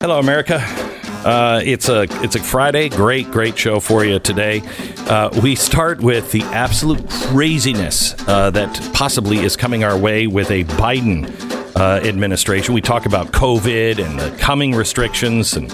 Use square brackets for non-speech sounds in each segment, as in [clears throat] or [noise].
Hello, America. Uh, it's a it's a Friday. Great, great show for you today. Uh, we start with the absolute craziness uh, that possibly is coming our way with a Biden uh, administration. We talk about COVID and the coming restrictions, and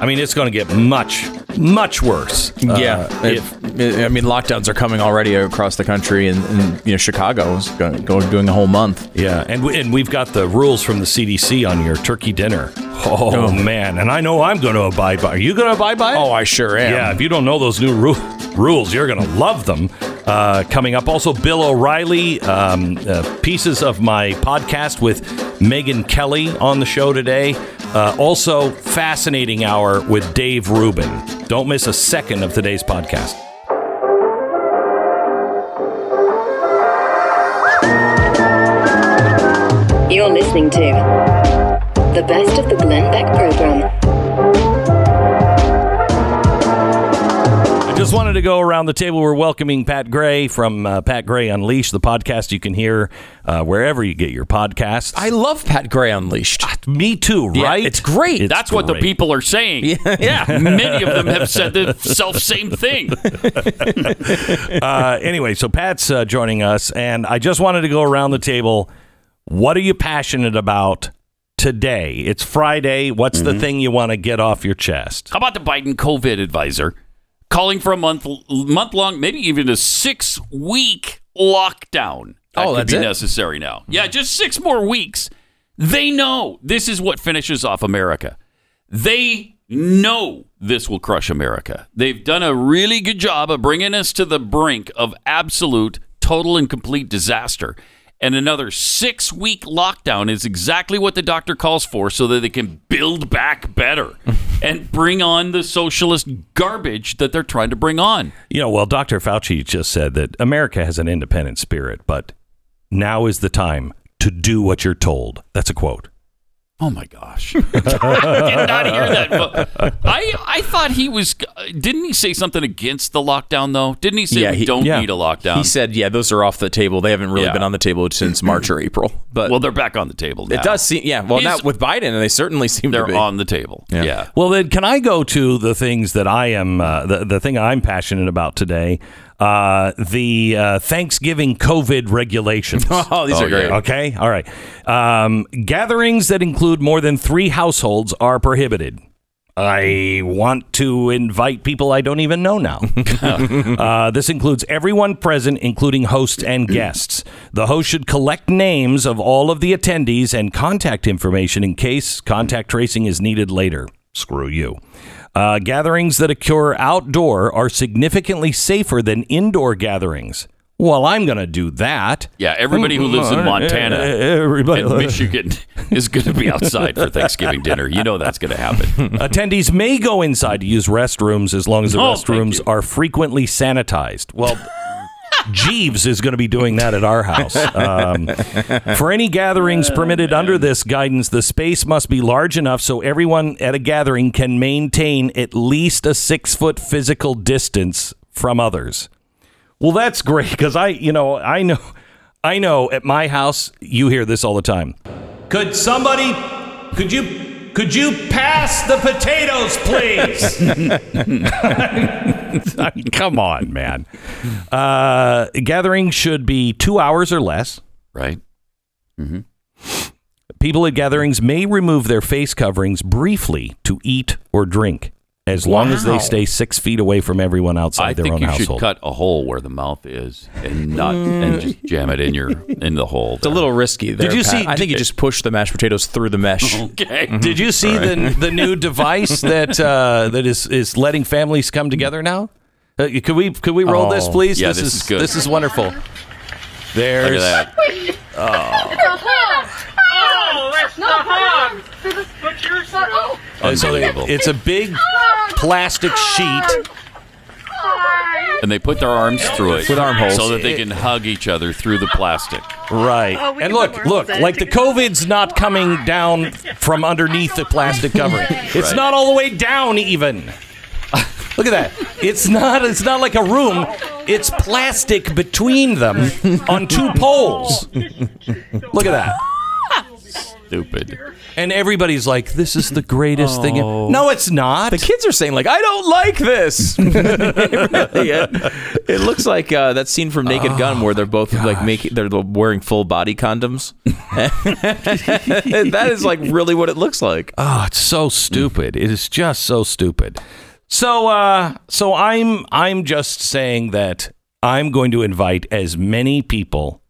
I mean it's going to get much much worse. Uh, Yeah, if, It- I mean lockdowns are coming already across the country, and, and you know Chicago is going, going doing a whole month. yeah, and we, and we've got the rules from the CDC on your turkey dinner. Oh, Oh. man, and I know I'm going to abide by. Are you going to abide by it? Oh, I sure am. Yeah, if you don't know those new ru- rules, you're going to love them. Uh, coming up, also Bill O'Reilly, um, uh, pieces of my podcast with Megyn Kelly on the show today. Uh, also, fascinating hour with Dave Rubin. Don't miss a second of today's podcast. You're listening to the best of the Glenn Beck program. Just wanted to go around the table. We're welcoming Pat Gray from uh, Pat Gray Unleashed, the podcast you can hear uh, wherever you get your podcasts. I love Pat Gray Unleashed. Me too, Yeah, right? it's great. It's That's what the people are saying. [laughs] Yeah. Many of them have said the self same thing. [laughs] uh, anyway, so Pat's uh, joining us, and I just wanted to go around the table. What are you passionate about today? It's Friday. What's the thing you want to get off your chest? How about the Biden COVID advisor calling for a month month long, maybe even a six week lockdown? That Oh, could be it? necessary now. Yeah, just six more weeks. They know this is what finishes off America. They know this will crush America. They've done a really good job of bringing us to the brink of absolute, total, and complete disaster. And another six week lockdown is exactly what the doctor calls for so that they can build back better [laughs] and bring on the socialist garbage that they're trying to bring on. You know, well, Dr. Fauci just said that America has an independent spirit, but now is the time to do what you're told. That's a quote. Oh my gosh! I [laughs] did not hear that. But I I thought he was. Didn't he say something against the lockdown though? Didn't he say Yeah, we he- don't yeah. need a lockdown? He said, "Yeah, those are off the table. They haven't really Yeah. been on the table since [clears throat] March or April." But well, they're back on the table now. it does seem, yeah. Well, He's- not with Biden, and they certainly seem to They're be. on the table. Yeah. yeah. Well, then, can I go to the things that I am, uh, the, the thing I'm passionate about today? Uh, the uh, Thanksgiving COVID regulations. [laughs] Oh, these Oh, are great. yeah. Okay. All right. Um, gatherings that include more than three households are prohibited. I want to invite people I don't even know now. [laughs] uh, this includes everyone present, including hosts and guests. The host should collect names of all of the attendees and contact information in case contact tracing is needed later. Screw you. Uh, gatherings that occur outdoor are significantly safer than indoor gatherings. Well, I'm going to do that. Yeah, everybody who lives in Montana Everybody. and Michigan [laughs] is going to be outside for Thanksgiving dinner. You know that's going to happen. [laughs] Attendees may go inside to use restrooms as long as the Oh, restrooms are frequently sanitized. Well, Jeeves is going to be doing that at our house. Um, for any gatherings permitted under this guidance, the space must be large enough so everyone at a gathering can maintain at least a six foot physical distance from others. Well, that's great because I, you know, I know, I know at my house you hear this all the time. Could somebody, could you, could you pass the potatoes, please? [laughs] I [laughs] mean, come on, man. Uh, gathering should be two hours or less. Right? People at gatherings may remove their face coverings briefly to eat or drink, as long as they stay six feet away from everyone outside I their think own you household. should cut a hole where the mouth is and not and just jam it in your in the hole. It's a little risky. There, Did you Pat. see- I think you just push the mashed potatoes through the mesh. [laughs] okay. Did you see the the new device [laughs] that uh, that is is letting families come together now? Uh, could we could we roll this, Oh. please? Yeah, this is good. This is wonderful. [laughs] Look There's at that. Oh, that's the hog! Put yours through. uh, so they- Unbelievable. it's a big plastic sheet. And they put their arms through it With armholes. so that they can hug each other through the plastic. Right. Oh, and look, look, like the COVID's not coming down from underneath the plastic covering. It's not all the way down even. Look at that. It's not it's not like a room. It's plastic between them on two poles. Look at that. Stupid. And everybody's like, "This is the greatest thing." No, it's not. The kids are saying like, "I don't like this." [laughs] [laughs] Really, it, it looks like uh, that scene from Naked Gun where they're both like making they're wearing full body condoms. [laughs] that is like really what it looks like. Oh, it's so stupid. It is just so stupid. So uh so I'm I'm just saying that I'm going to invite as many people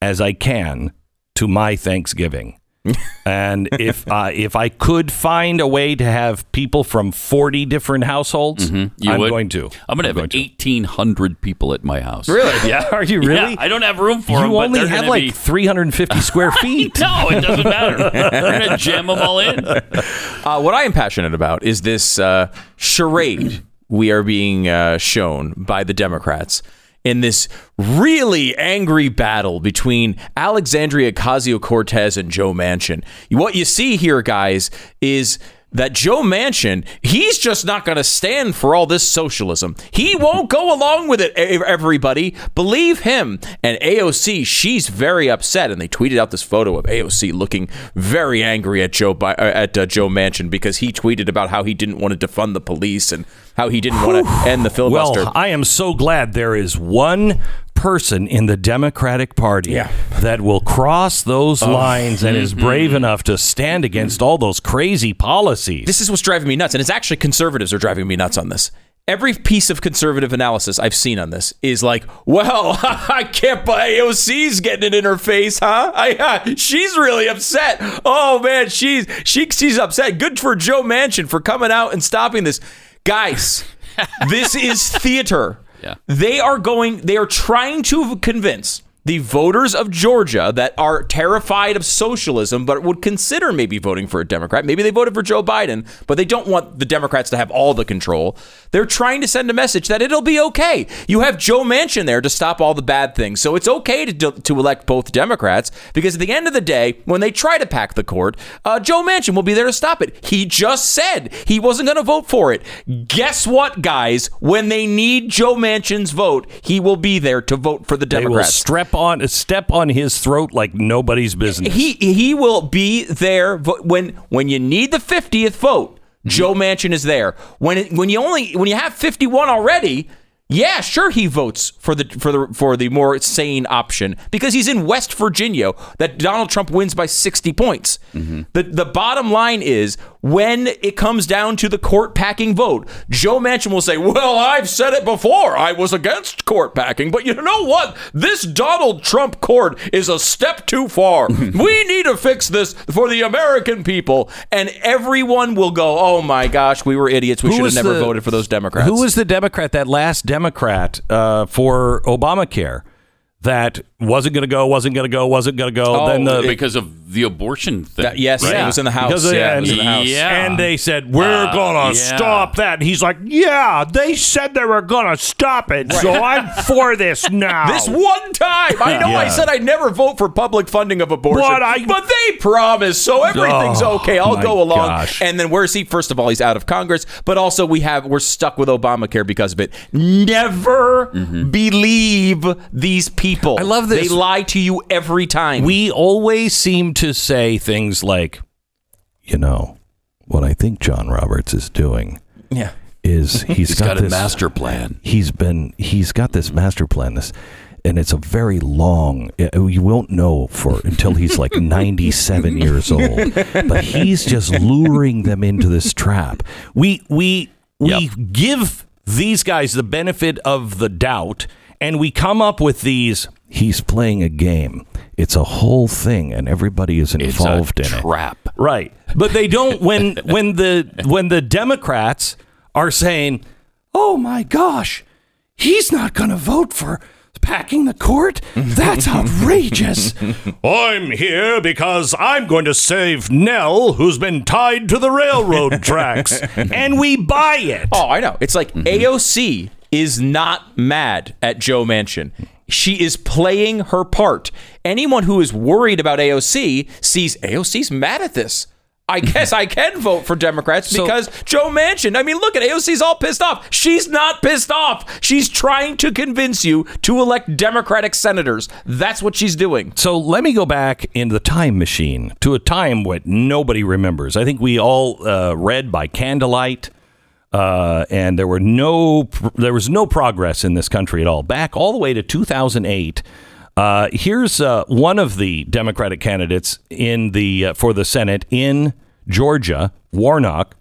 as I can to my Thanksgiving. [laughs] and if uh, if I could find a way to have people from 40 different households, You I'm would? going to. I'm gonna have going to. 1,800 people at my house. Really? Yeah, [laughs] are you really? Yeah, I don't have room for them. you but only they're have like be- 350 square [laughs] feet. No, it doesn't matter. We're gonna jam them all in. Uh, what I am passionate about is this uh, charade we are being uh, shown by the Democrats in this really angry battle between Alexandria Ocasio Cortez and Joe Manchin. What you see here, guys, is that Joe Manchin, he's just not going to stand for all this socialism. He won't go along with it, everybody. Believe him. And AOC, she's very upset. And they tweeted out this photo of AOC looking very angry at Joe uh, at uh, Joe Manchin because he tweeted about how he didn't want to defund the police and how he didn't want to end the filibuster. Well, I am so glad there is one person in the Democratic Party Yeah. that will cross those lines and is brave enough to stand against all those crazy policies. this is what's driving me nuts. And it's actually conservatives are driving me nuts on this. Every piece of conservative analysis I've seen on this is like, well, [laughs] I can't buy AOC's getting it in her face, huh? I, uh, she's really upset. Oh man, she's she, she's upset. Good for Joe Manchin for coming out and stopping this. Guys, this is theater. [laughs] Yeah. They are going, they are trying to convince the voters of Georgia that are terrified of socialism but would consider maybe voting for a Democrat. Maybe they voted for Joe Biden, but they don't want the Democrats to have all the control. They're trying to send a message that it'll be okay. You have Joe Manchin there to stop all the bad things. So it's okay to, to elect both Democrats because at the end of the day, when they try to pack the court, uh, Joe Manchin will be there to stop it. He just said he wasn't going to vote for it. Guess what, guys? When they need Joe Manchin's vote, he will be there to vote for the they will Democrats. On, step on his throat like nobody's business. He he will be there when when you need the 50th vote. Joe mm-hmm. Manchin is there. When it, when you only when you have 51 already, yeah, sure he votes for the for the for the more sane option because he's in West Virginia that Donald Trump wins by 60 points. Mm-hmm. The the bottom line is when it comes down to the court packing vote, Joe Manchin will say, "Well, I've said it before. I was against court packing, but you know what? This Donald Trump court is a step too far. [laughs] we need to fix this for the American people." And everyone will go, "Oh my gosh, we were idiots. We should have never the- voted for those Democrats." Who was the Democrat, that last Democrat uh, for Obamacare that wasn't going to go, wasn't going to go, wasn't going to go? Oh, then the because of the abortion thing. That- yes, right? it was in the house. Because of- yeah, it and, was in the house. Yeah. and they said we're Uh, gonna yeah. stop that. And he's like, yeah, they said they were gonna stop it, so I'm for this [laughs] now. This one time, I know I said I'd never vote for public funding of abortion, But I- but they promised, so everything's Oh, okay. I'll go along. gosh. And then where's he? First of all, he's out of Congress, but also we have we're stuck with Obamacare because of it. Never believe these people. I love this. They lie to you every time. we always seem to say things like, you know, what I think John Roberts is doing yeah. is [laughs] he's He's got, got a this master plan. He's been he's got this master plan this and it's a very long uh, you won't know for until he's like [laughs] 97 years old but he's just luring them into this trap we we we Yep. give these guys the benefit of the doubt and we come up with these he's playing a game it's a whole thing and everybody is It's involved a in it trap. Right. But they don't when [laughs] when the when the Democrats are saying, "Oh my gosh, he's not going to vote for packing the court? That's outrageous." [laughs] I'm here because I'm going to save Nell who's been tied to the railroad [laughs] tracks and we buy it. Oh, I know. It's like mm-hmm. AOC is not mad at Joe Manchin. She is playing her part. Anyone who is worried about AOC sees AOC's mad at this. I guess I can vote for Democrats So- because Joe Manchin. I mean, look at AOC's all pissed off. She's not pissed off. She's trying to convince you to elect Democratic senators. That's what she's doing. So let me go back in the time machine to a time what nobody remembers. I think we all uh, read by candlelight, uh, and there were no there was no progress in this country at all. Back all the way to 2008. Uh, here's uh, one of the Democratic candidates in the uh, for the Senate in Georgia, Warnock.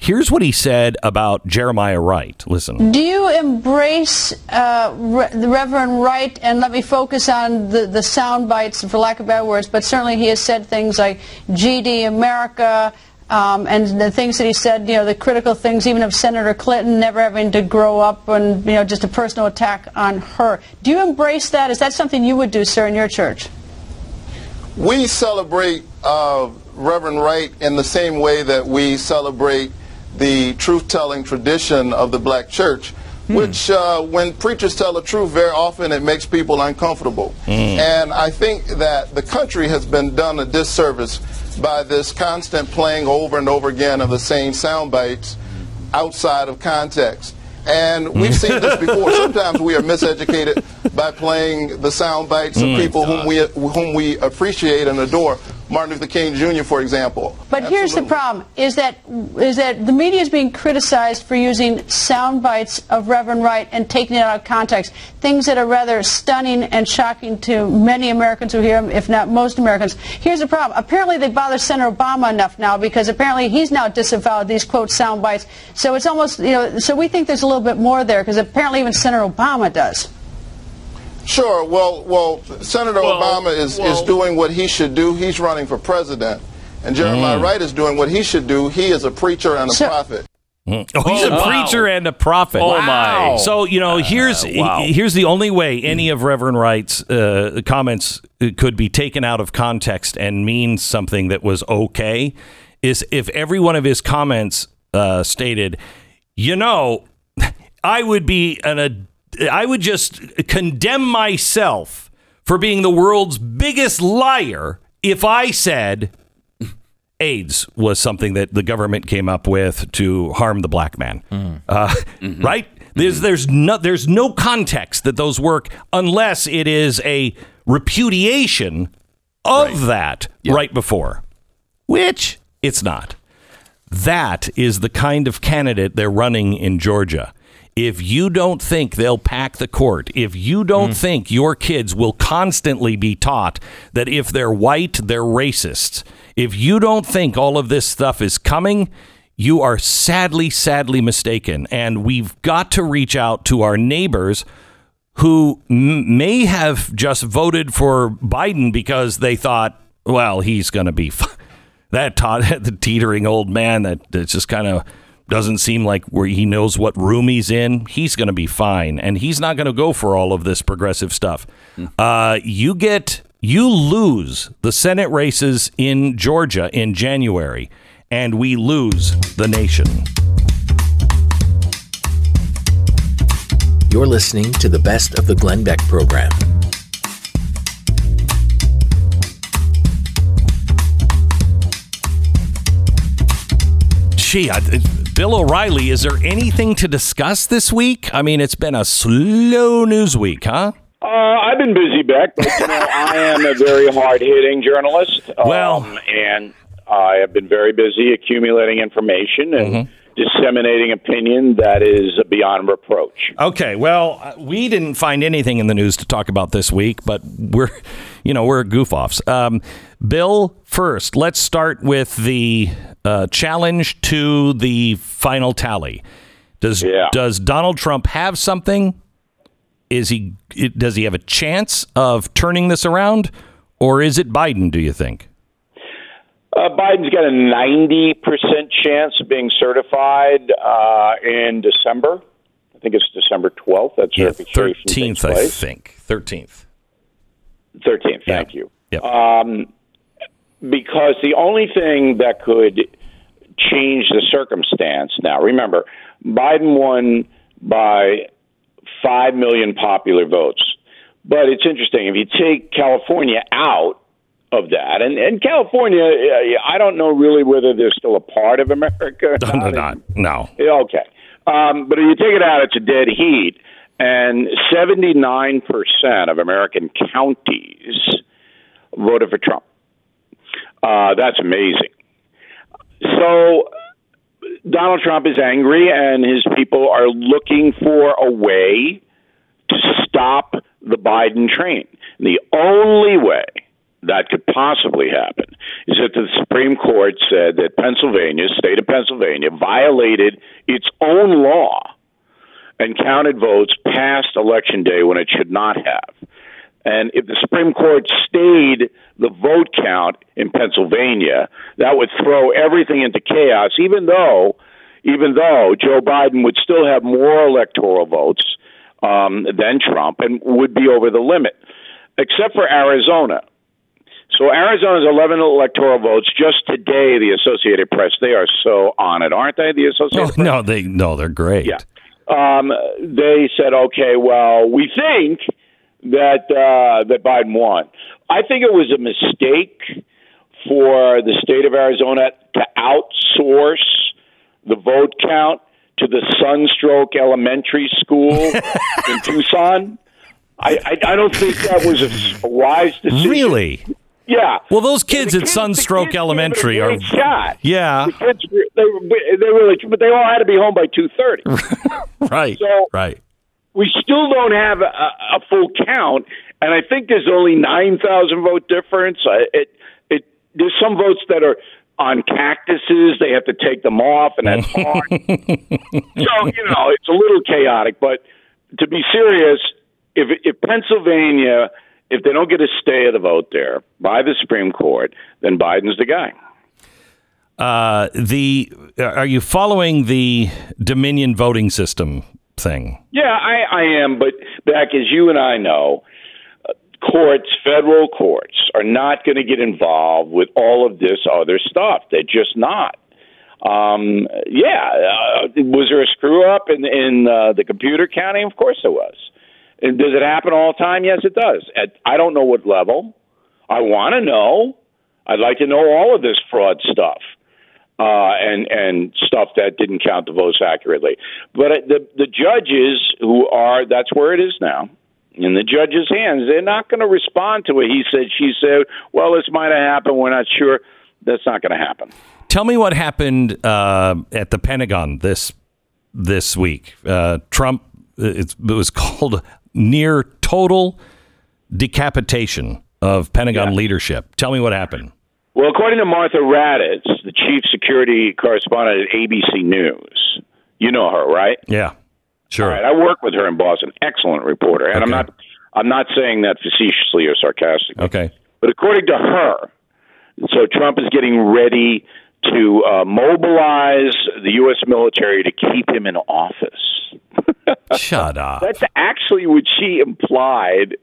Here's what he said about Jeremiah Wright. Listen. Do you embrace uh, Re- the Reverend Wright? And let me focus on the, the sound bites, for lack of better words, but certainly he has said things like GD America um, and the things that he said, you know, the critical things, even of Senator Clinton never having to grow up and, you know, just a personal attack on her. Do you embrace that? Is that something you would do, sir, in your church? We celebrate uh, Reverend Wright in the same way that we celebrate the truth-telling tradition of the black church, which uh, when preachers tell the truth, very often it makes people uncomfortable. And I think that the country has been done a disservice by this constant playing over and over again of the same sound bites outside of context. And we've seen this [laughs] before. Sometimes we are miseducated by playing the sound bites of mm. people whom we whom we appreciate and adore. Martin Luther King Jr., for example. But here's the problem: is that is that the media is being criticized for using sound bites of Reverend Wright and taking it out of context, things that are rather stunning and shocking to many Americans who hear them, if not most Americans. Here's the problem: apparently they bother Senator Obama enough now because apparently he's now disavowed these quote sound bites. So it's almost you know. So we think there's a little bit more there because apparently even Senator Obama does. Sure. Well, well, Senator Well, Obama is, well- is doing what he should do. He's running for president. And Jeremiah mm. Wright is doing what he should do. He is a preacher and a So- prophet. Mm. Oh, oh, he's a wow. preacher and a prophet. Oh, my. So you know, here's uh, wow. here's the only way mm. any of Reverend Wright's uh, comments uh, could be taken out of context and mean something that was okay, is if every one of his comments uh, stated, you know, [laughs] I would be an a, I would just condemn myself for being the world's biggest liar if I said AIDS was something that the government came up with to harm the black man. Mm. Uh, mm-hmm. Right? There's mm-hmm. there's no there's no context that those work unless it is a repudiation of that right before, which it's not. That is the kind of candidate they're running in Georgia. If you don't think they'll pack the court, if you don't hmm. think your kids will constantly be taught that if they're white, they're racists, if you don't think all of this stuff is coming, you are sadly, sadly mistaken. And we've got to reach out to our neighbors who m- may have just voted for Biden because they thought, well, he's going to be f- [laughs] that tot- [laughs] the teetering old man that, that just kind of doesn't seem like where he knows what room he's in. He's going to be fine, and he's not going to go for all of this progressive stuff. Uh, you get you lose the Senate races in Georgia in January, and we lose the nation. You're listening to the best of the Glenn Beck program. Gee, I, Bill O'Reilly, is there anything to discuss this week? I mean, it's been a slow news week, huh? Uh, I've been busy, Beck, but you know I am a very hard-hitting journalist. Well- um, and I have been very busy accumulating information and disseminating opinion that is beyond reproach. Okay, well, we didn't find anything in the news to talk about this week, but we're, you know, we're goof offs. Um, Bill, first, let's start with the uh, challenge to the final tally. Does Yeah. does Donald Trump have something? Is he does he have a chance of turning this around, or is it Biden? Do you think? Uh, Biden's got a 90% chance of being certified uh, in December. I think it's December 12th. That's Yeah, certification takes thirteenth, I think. Thirteenth. 13th, thank you. Yep. Um, because the only thing that could change the circumstance now, remember, Biden won by 5 million popular votes. But it's interesting. If you take California out, of that. And and California, uh, I don't know really whether they're still a part of America. or [laughs] No, not no. Okay. Um, but if you take it out, it's a dead heat. And 79% of American counties voted for Trump. Uh, that's amazing. So Donald Trump is angry, and his people are looking for a way to stop the Biden train. The only way that could possibly happen is that the Supreme Court said that Pennsylvania, state of Pennsylvania, violated its own law and counted votes past election day when it should not have. And if the Supreme Court stayed the vote count in Pennsylvania, that would throw everything into chaos, even though even though Joe Biden would still have more electoral votes um, than Trump and would be over the limit, except for Arizona. So Arizona's 11 electoral votes. Just today, the Associated Press, they are so on it, aren't they? The Associated Oh, no, they no, they're great. Yeah. Um, they said, okay, well, we think that uh, that Biden won. I think it was a mistake for the state of Arizona to outsource the vote count to the Sunstroke Elementary School [laughs] in Tucson. I, I, I don't think that was a wise decision. Really? Yeah. Well, those kids at kids- Sunstroke kids gave it a Elementary are shot. Yeah. The kids, they, they really, but they all had to be home by two thirty. [laughs] Right. So- right. we still don't have a, a full count, and I think there's only nine thousand vote difference. It, it, there's some votes that are on cactuses; they have to take them off, and that's hard. [laughs] so you know, it's a little chaotic. But to be serious, if if Pennsylvania, if they don't get a stay of the vote there by the Supreme Court, then Biden's the guy. Uh, the are you following the Dominion voting system thing? Yeah, I, I am. But Beck as you and I know, uh, courts, federal courts, are not going to get involved with all of this other stuff. They're just not. Um, yeah, uh, was there a screw up in in uh, the computer counting? Of course there was. And does it happen all the time? Yes, it does. At, I don't know what level. I want to know. I'd like to know all of this fraud stuff uh, and and stuff that didn't count the votes accurately. But uh, the the judges who are that's where it is now in the judges' hands. They're not going to respond to it. He said, she said. Well, this might have happened. We're not sure. That's not going to happen. Tell me what happened uh, at the Pentagon this this week. Uh, Trump it, it was [laughs] called near total decapitation of Pentagon leadership. Tell me what happened. Well, according to Martha Raddatz, the chief security correspondent at ABC News, you know her, right? Yeah, sure. Right, I work with her in Boston. Excellent reporter, and I'm not I'm not saying that facetiously or sarcastically. Okay. But according to her, so Trump is getting ready to uh, mobilize the U.S. military to keep him in office. [laughs] Shut up. That's actually what she implied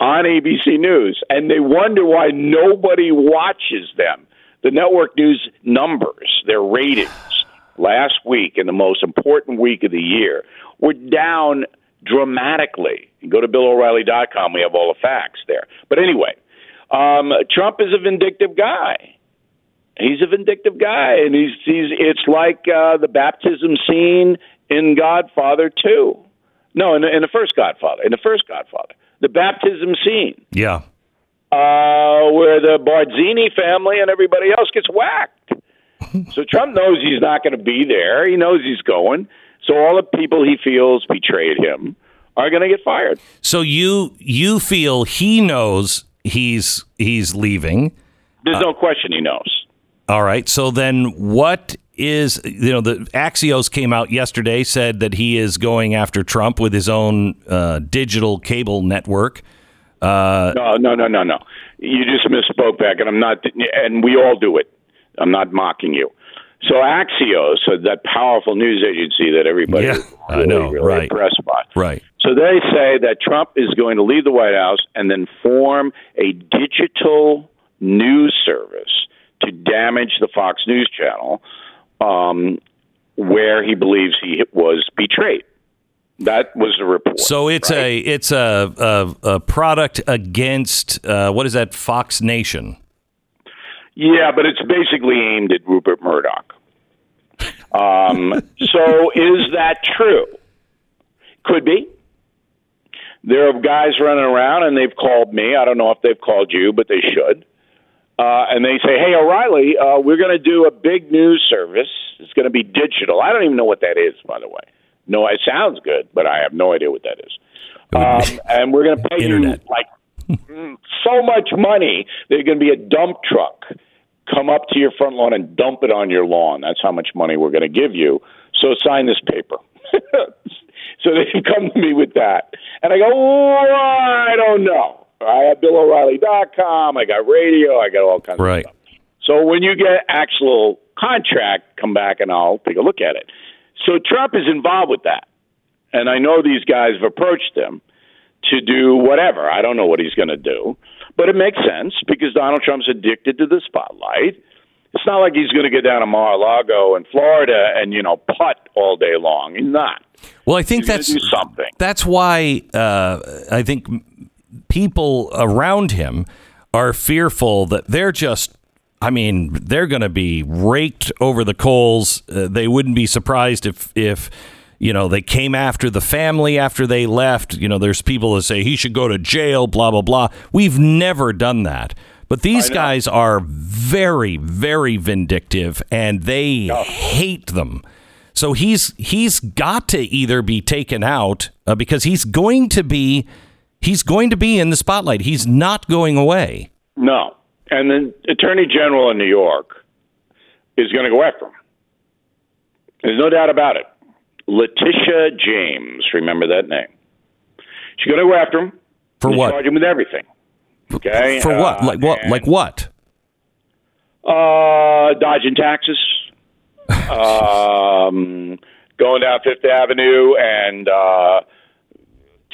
on ABC News, and they wonder why nobody watches them. The network news numbers, their ratings last week in the most important week of the year were down dramatically. You go to BillO'Reilly.com, we have all the facts there. But anyway, um, Trump is a vindictive guy. He's a vindictive guy, and he's he's. It's like uh, the baptism scene in Godfather Two. No, in the, in the first Godfather. In the first Godfather, the baptism scene Yeah. uh, where the Barzini family and everybody else gets whacked. so Trump knows he's not going to be there. He knows he's going. So all the people he feels betrayed him are going to get fired. So you you feel he knows he's he's leaving. There's no question he knows. All right. So then what is you know the Axios came out yesterday said that he is going after Trump with his own uh, digital cable network. Uh, No, no, no, no, no. You just misspoke Beck, and I'm not. And we all do it. I'm not mocking you. So Axios, that powerful news agency that everybody Yeah, really, know, really right. impressed by. right. So they say that Trump is going to leave the White House and then form a digital news service to damage the Fox News channel, um, where he believes he was betrayed. That was the report. So it's a it's a, a a product against uh, what is that? Fox Nation. Yeah, but it's basically aimed at Rupert Murdoch. Um, [laughs] so is that true? Could be. There are guys running around, and they've called me. I don't know if they've called you, but they should. Uh, and they say, "Hey, O'Reilly, uh, we're going to do a big news service. It's going to be digital. I don't even know what that is, by the way. No, it sounds good, but I have no idea what that is. Um, and we're going to pay Internet. you like [laughs] so much money. There's going to be a dump truck come up to your front lawn and dump it on your lawn. That's how much money we're going to give you. So sign this paper. [laughs] so they come to me with that. And I go, oh, I don't know. I have BillO'Reilly.com. I got radio. I got all kinds Right. of stuff. So when you get actual contract, come back and I'll take a look at it. So Trump is involved with that. And I know these guys have approached him to do whatever. I don't know what he's going to do. But it makes sense because Donald Trump's addicted to the spotlight. It's not like he's going to get down to Mar-a-Lago in Florida and, you know, putt all day long. He's not. Well, I think He's that's something. that's why uh, I think people around him are fearful that they're just. I mean, they're going to be raked over the coals. Uh, they wouldn't be surprised if if you know they came after the family after they left. You know, there's people that say he should go to jail. Blah blah blah. We've never done that. But these guys are very, very vindictive, and they hate them. So he's he's got to either be taken out uh, because he's going to be he's going to be in the spotlight. He's not going away. No. And the Attorney General in New York is going to go after him. There's no doubt about it. Letitia James, remember that name. She's going to go after him. For what? Charge him with everything. Okay. For what? Uh, Like what? Like what? Uh, dodging taxes. [laughs] um, going down Fifth Avenue and uh,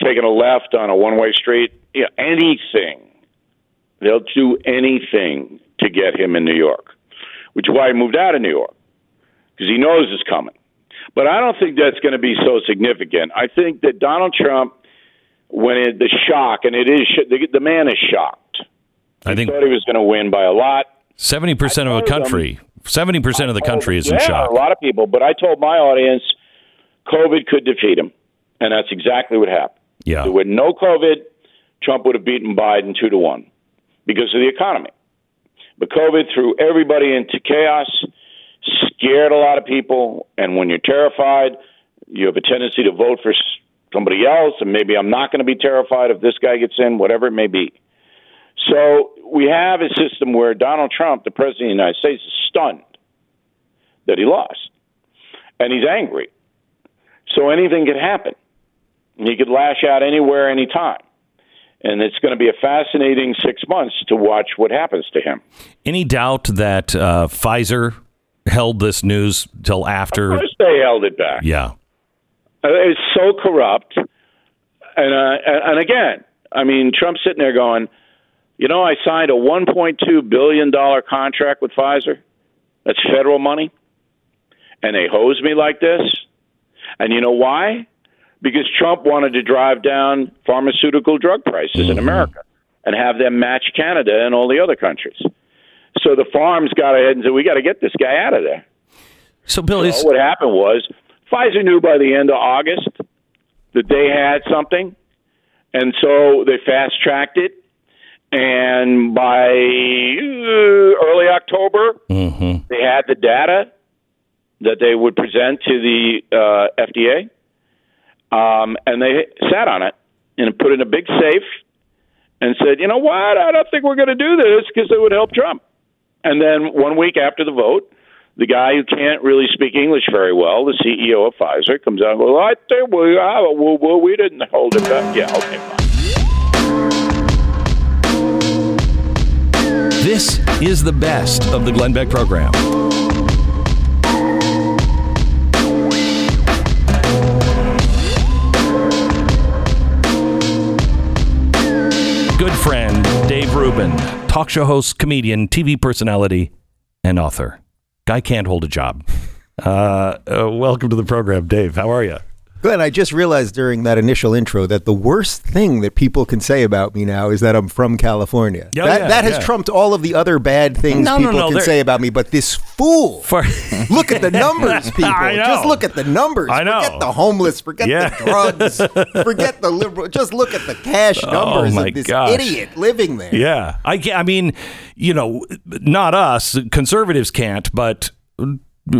taking a left on a one-way street. Yeah, anything. They'll do anything to get him in New York, which is why he moved out of New York because he knows it's coming. But I don't think that's going to be so significant. I think that Donald Trump, when it, the shock, and it is, the, the man is shocked. I think Thought he was going to win by a lot. seventy percent of them- country, seventy percent of the country is in yeah, shock. a lot of people. But I told my audience, COVID could defeat him, and that's exactly what happened. Yeah. With no COVID, Trump would have beaten Biden two to one because of the economy. But COVID threw everybody into chaos, scared a lot of people, and when you're terrified, you have a tendency to vote for somebody else, and maybe I'm not going to be terrified if this guy gets in, whatever it may be. So we have a system where Donald Trump, the president of the United States, is stunned that he lost, and he's angry. So anything could happen. He could lash out anywhere, anytime. And it's going to be a fascinating six months to watch what happens to him. Any doubt that uh, Pfizer held this news till after? Of course, they held it back. Yeah. Uh, It's so corrupt. And uh, and again, I mean, Trump's sitting there going, you know, I signed a 1.2 billion dollar contract with Pfizer. That's federal money, and they hose me like this. And you know why? Because Trump wanted to drive down pharmaceutical drug prices in America and have them match Canada and all the other countries. So the farms got ahead and said, "We got to get this guy out of there." So Bill Well, what happened was Pfizer knew by the end of August that they had something, and so they fast tracked it. And by uh, early October, they had the data that they would present to the uh, FDA, um, and they sat on it and put it in a big safe and said, "You know what? I don't think we're going to do this because it would help Trump." And then one week after the vote, the guy who can't really speak English very well, the CEO of Pfizer, comes out and goes, I think we, uh, we, we, we didn't hold it back. Yeah, okay, fine. This is the best of the Glenn Beck program. Rubin, talk show host, comedian, TV personality, and author. Guy can't hold a job. [laughs] Uh, uh, welcome to the program, Dave. How are you? Glenn, I just realized during that initial intro that the worst thing that people can say about me now is that I'm from California. Yeah, that yeah, that has yeah. trumped all of the other bad things No, no, people no, can they're- say about me. But this fool, [laughs] For- look at the numbers, [laughs] people. I know. Just look at the numbers. I know. Forget the homeless. Forget Yeah. the drugs. [laughs] forget the liberal. Just look at the cash oh, numbers Oh, my of this gosh. idiot living there. Yeah, I I mean, you know, not us conservatives can't, but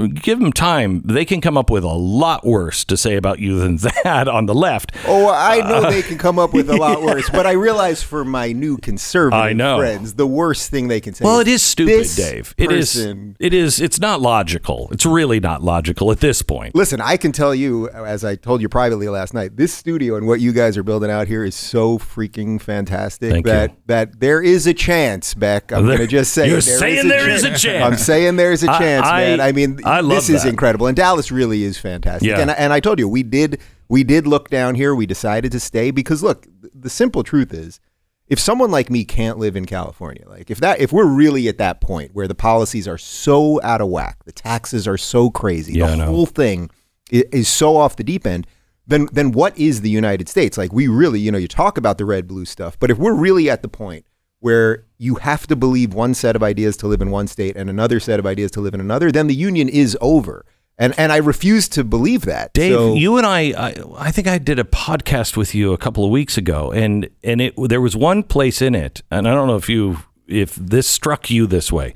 give them time. They can come up with a lot worse to say about you than [laughs] that on the left. Oh, I know they can come up with a lot [laughs] worse, but I realize for my new conservative I know. friends, the worst thing they can say. Well, is, it is stupid, "This Dave. It is. person It is. It's not logical. It's really not logical at this point. Listen, I can tell you, as I told you privately last night, this studio and what you guys are building out here is so freaking fantastic Thank that you. that there is a chance, Beck. I'm going to just say You're there is saying a there chance. is a chance. I'm saying there's a chance, I- man. I mean, I love this is incredible, and Dallas really is fantastic. Yeah. And, and I told you, we did we did look down here. We decided to stay because look, the simple truth is. If someone like me can't live in California, like if that if we're really at that point where the policies are so out of whack, the taxes are so crazy, Yeah, the whole thing i- is so off the deep end, then then what is the United States? Like we really, you know, you talk about the red blue stuff, but if we're really at the point where you have to believe one set of ideas to live in one state and another set of ideas to live in another, then the union is over. And and I refuse to believe that. Dave, So- you and I, I, I think I did a podcast with you a couple of weeks ago, and and it there was one place in it, and I don't know if you if this struck you this way.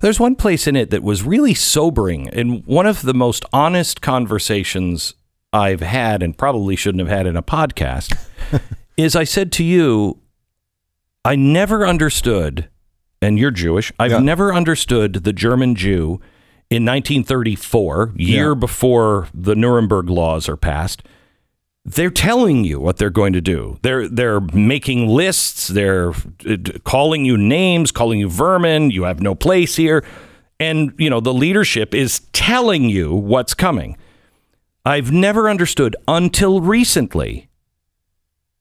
There's one place in it that was really sobering, and one of the most honest conversations I've had, and probably shouldn't have had in a podcast, [laughs] is I said to you, I never understood, and you're Jewish. I've Yeah. never understood the German Jew in 1934, year Yeah. before the Nuremberg laws are passed. They're telling you what they're going to do. They're they're making lists. They're uh, calling you names, calling you vermin. You have no place here, and you know the leadership is telling you what's coming. I've never understood until recently.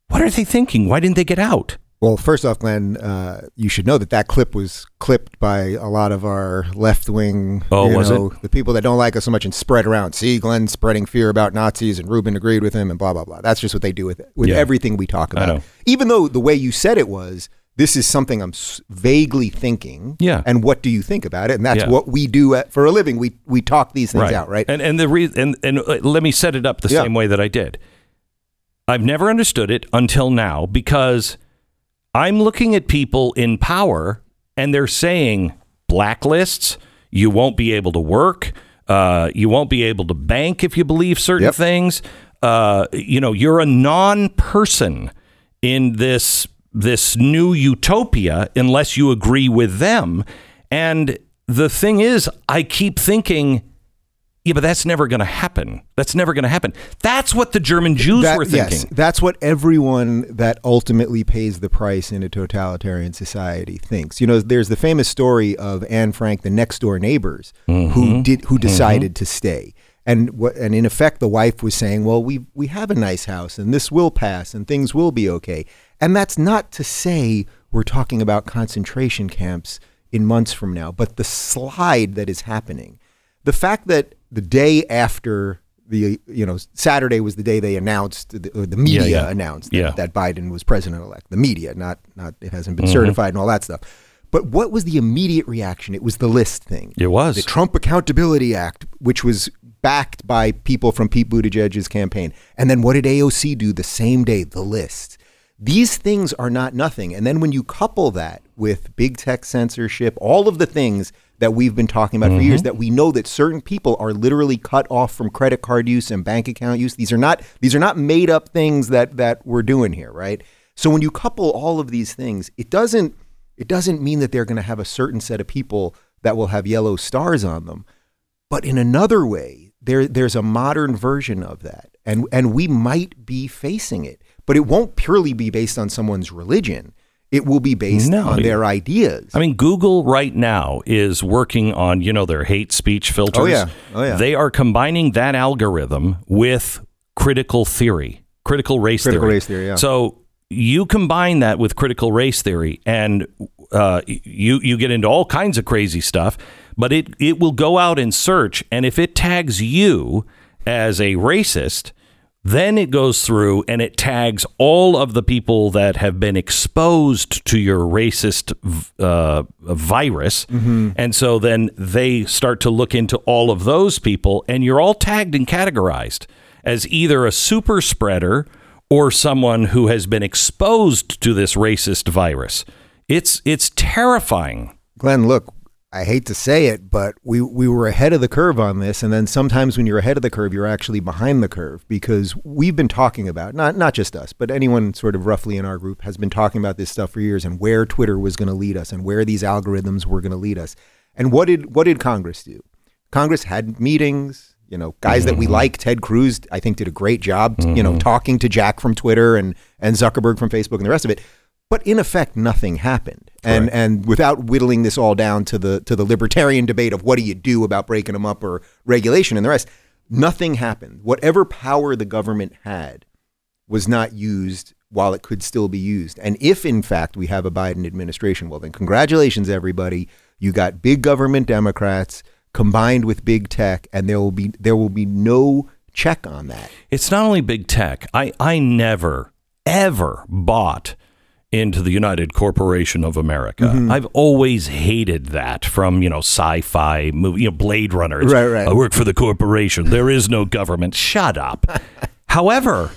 What are they thinking? Why didn't they get out? Well, first off, Glenn, uh, you should know that that clip was clipped by a lot of our left wing. Oh, you was it? know, The people that don't like us so much and spread around. See, Glenn spreading fear about Nazis, and Rubin agreed with him, and blah blah blah. That's just what they do with it, with Yeah. everything we talk about. Even though the way you said it was, this is something I'm s- vaguely thinking. Yeah. And what do you think about it? And that's Yeah. what we do at, for a living. We we talk these things out, right? And and the re- and and uh, let me set it up the Yeah. same way that I did. I've never understood it until now because I'm looking at people in power and they're saying blacklists. You won't be able to work. Uh, you won't be able to bank if you believe certain Yep. things. Uh, you know, you're a non-person in this this new utopia unless you agree with them. And the thing is, I keep thinking, yeah, but that's never going to happen. That's never going to happen. That's what the German Jews That- were thinking. Yes, that's what everyone that ultimately pays the price in a totalitarian society thinks. You know, there's the famous story of Anne Frank, the next door neighbors, Mm-hmm. who did who decided to stay. And what and in effect the wife was saying, "Well, we we have a nice house and this will pass and things will be okay." And that's not to say we're talking about concentration camps in months from now, but the slide that is happening. The fact that the day after the you know Saturday was the day they announced the, or the media Yeah, yeah. announced that, Yeah. that Biden was president elect. The media, not not it hasn't Mm-hmm. been certified and all that stuff. But what was the immediate reaction? It was the list thing. It was. the Trump Accountability Act, which was backed by people from Pete Buttigieg's campaign. And then what did AOC do the same day? The list. These things are not nothing. And then when you couple that with big tech censorship, all of the things that we've been talking about for years, Mm-hmm. that we know that certain people are literally cut off from credit card use and bank account use. These are not these are not made up things that that we're doing here, right? So when you couple all of these things, it doesn't it doesn't mean that they're going to have a certain set of people that will have yellow stars on them. But in another way, there there's a modern version of that. And and we might be facing it. But it won't purely be based on someone's religion. It will be based No, on their ideas. I mean, Google right now is working on, you know, their hate speech filters. Oh, yeah. Oh, yeah. They are combining that algorithm with critical theory, critical race Critical theory. race theory, yeah. So you combine that with critical race theory, and uh, you you get into all kinds of crazy stuff. But it it will go out and search, and if it tags you as a racist, Then it goes through and it tags all of the people that have been exposed to your racist uh, virus. And so then they start to look into all of those people, and you're all tagged and categorized as either a super spreader or someone who has been exposed to this racist virus. It's it's terrifying. Glenn, look, I hate to say it, but we, we were ahead of the curve on this. And then sometimes when you're ahead of the curve, you're actually behind the curve because we've been talking about, not, not just us, but anyone sort of roughly in our group has been talking about this stuff for years and where Twitter was going to lead us and where these algorithms were going to lead us. And what did, what did Congress do? Congress had meetings, you know, guys that we mm-hmm. like. Ted Cruz, I think, did a great job, you know, mm-hmm. talking to Jack from Twitter and, and Zuckerberg from Facebook and the rest of it. But in effect, nothing happened. And and without whittling this all down to the to the libertarian debate of what do you do about breaking them up or regulation and the rest, nothing happened. Whatever power the government had was not used while it could still be used. And if in fact we have a Biden administration, well then congratulations everybody. You got big government Democrats combined with big tech and there will be there will be no check on that. It's not only big tech. I, I never, ever bought into the United Corporation of America. Mm-hmm. I've always hated that from, you know, sci-fi movie, you know, Blade Runner. It's, Right, right. I work for the corporation. There is no government. Shut up. [laughs] However,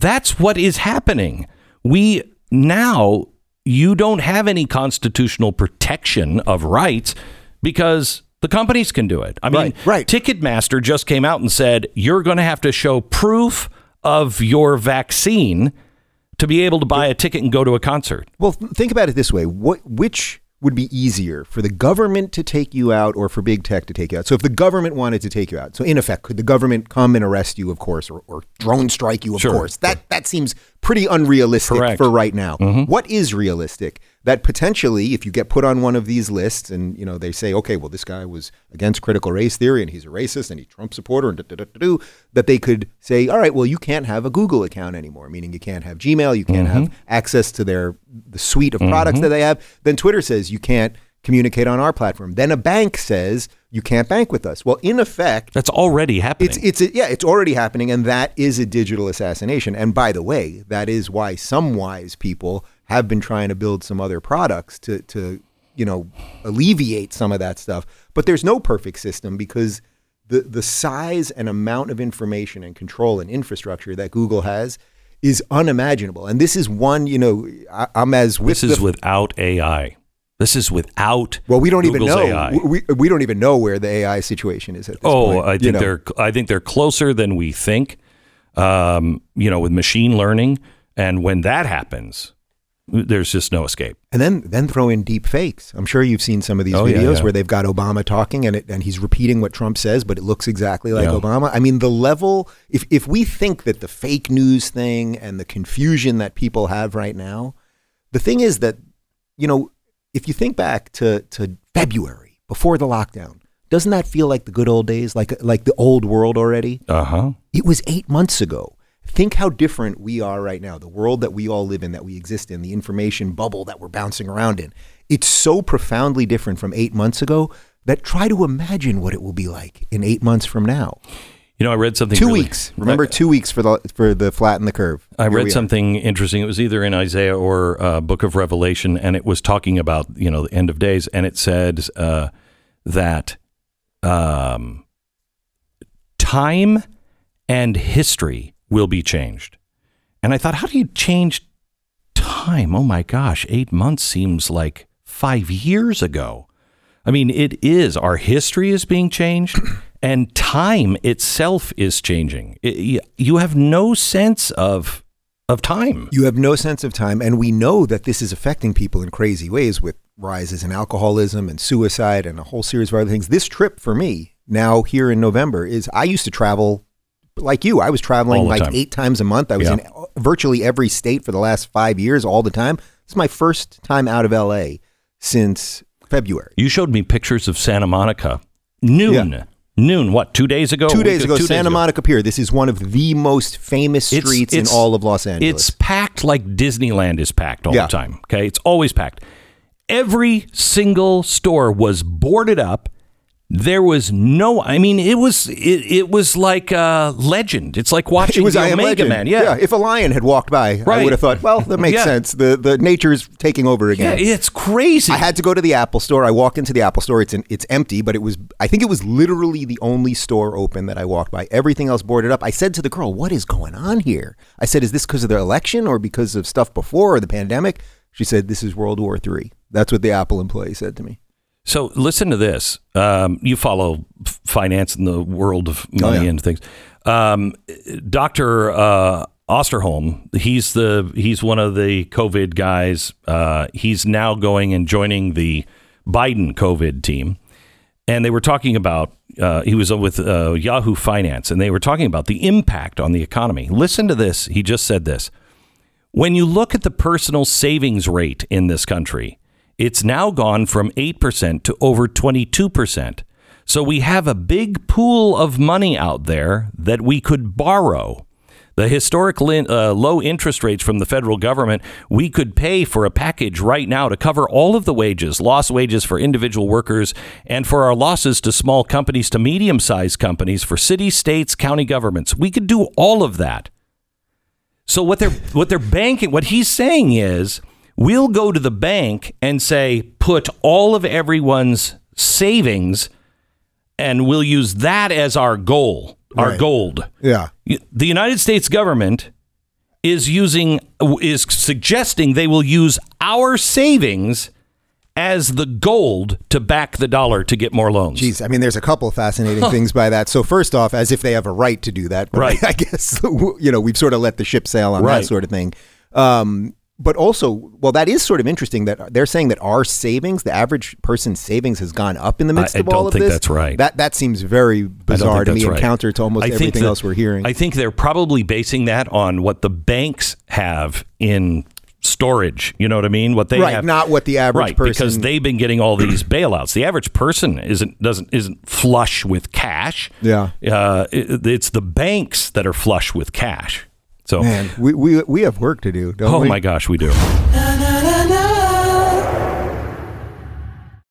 that's what is happening. We now you don't have any constitutional protection of rights because the companies can do it. I mean, Right, right. Ticketmaster just came out and said you're going to have to show proof of your vaccine to be able to buy a ticket and go to a concert. Well, think about it this way: what which would be easier for the government to take you out or for big tech to take you out? So, if the government wanted to take you out, so in effect, could the government come and arrest you, of course, or, or drone strike you, of Sure, course? That that seems pretty unrealistic Correct. for right now. Mm-hmm. What is realistic? That potentially, if you get put on one of these lists, and you know they say, okay, well, this guy was against critical race theory, and he's a racist, and he's a Trump supporter, and da, da, da, da, that they could say, all right, well, you can't have a Google account anymore, meaning you can't have Gmail, you can't have mm-hmm. access to their the suite of mm-hmm. products that they have. Then Twitter says you can't communicate on our platform. Then a bank says you can't bank with us. Well, in effect, That's already happening. it's it's a, yeah, it's already happening, and that is a digital assassination. And by the way, that is why some wise people have been trying to build some other products to to you know alleviate some of that stuff. But there's no perfect system because the the size and amount of information and control and infrastructure that Google has is unimaginable. And this is one, you know, I, I'm as with this is the- without AI. This is without well, we don't Google's even know. AI. We, we don't even know where the AI situation is at this Oh, point. I you think know. they're I think they're closer than we think. Um, you know, with machine learning, and when that happens, there's just no escape. And then then throw in deep fakes. I'm sure you've seen some of these Oh, yeah, videos yeah. where they've got Obama talking and it, and he's repeating what Trump says, but it looks exactly like Yeah. Obama. I mean, the level if if we think that the fake news thing and the confusion that people have right now, the thing is that you know, if you think back to to February before the lockdown, doesn't that feel like the good old days, like like the old world already? Uh huh. It was eight months ago. Think how different we are right now. The world that we all live in, that we exist in, the information bubble that we're bouncing around in. It's so profoundly different from eight months ago that try to imagine what it will be like in eight months from now. You know, I read something. Two really- weeks. Remember, two weeks for the for the flatten the curve. I Here read something interesting. It was either in Isaiah or uh, Book of Revelation, and it was talking about you know the end of days, and it said uh, that um, time and history will be changed. And I thought, how do you change time? Oh my gosh, eight months seems like five years ago. I mean, it is. Our history is being changed, [clears throat] and time itself is changing. It- you- have no sense of of time. You have no sense of time, and we know that this is affecting people in crazy ways with rises in alcoholism and suicide and a whole series of other things. This trip for me now here in November is I used to travel like you. I was traveling like time. eight times a month. I was Yeah. in virtually every state for the last five years, all the time. This is my first time out of LA since February. You showed me pictures of Santa Monica. Noon. Yeah. Noon. What? Two days ago. two days ago, two Santa Monica Pier. This is one of the most famous It's- streets in all of Los Angeles. It's packed like Disneyland is packed all Yeah. the time. Okay, it's always packed. Every single store was boarded up. There was no. I mean, it was it, it was like a legend. It's like watching It was the I Omega. Man. Yeah. yeah. If a lion had walked by, I would have thought, well, that makes [laughs] Yeah. sense. The the nature's taking over again Yeah, it's crazy. I had to go to the Apple store. I walked into the Apple store. It's in, it's empty, but it was I think it was literally the only store open that I walked by. Everything else boarded up. I said to the girl, "What is going on here?" I said, "Is this because of the election or because of stuff before or the pandemic?" She said, "This is World War III." That's what the Apple employee said to me. So listen to this. Um, you follow finance in the world of money Oh, yeah. and things. Um, Doctor uh, Osterholm, he's the he's one of the COVID guys. Uh, he's now going and joining the Biden COVID team, and they were talking about. Uh, he was with uh, Yahoo Finance, and they were talking about the impact on the economy. Listen to this. He just said this. When you look at the personal savings rate in this country, it's now gone from 8% to over 22%. So we have a big pool of money out there that we could borrow. The historic lin- uh, low interest rates from the federal government, we could pay for a package right now to cover all of the wages, lost wages for individual workers, and for our losses to small companies to medium sized companies, for cities, states, county governments. We could do all of that. So what they're what they're banking what he's saying is we'll go to the bank and say put all of everyone's savings and we'll use that as our goal, our Right. gold. Yeah. The United States government is using is suggesting they will use our savings as the gold to back the dollar to get more loans. Jeez, I mean, there's a couple of fascinating things by that. So first off, as if they have a right to do that, but Right. [laughs] I guess [laughs] you know we've sort of let the ship sail on Right. that sort of thing. Um, but also, well, that is sort of interesting that they're saying that our savings, the average person's savings, has gone up in the midst I- I of all don't of think this. that's right. That that seems very bizarre to me and right. counter to almost I everything that- else we're hearing. I think they're probably basing that on what the banks have in storage. You know what I mean? What they Right, have, not what the average person. right, because they've been getting all these [clears throat] bailouts. The average person isn't doesn't isn't flush with cash. Yeah. uh, it- it's the banks that are flush with cash. So, Man, we, we we have work to do. Don't oh we? my gosh, we do. Na, na, na, na.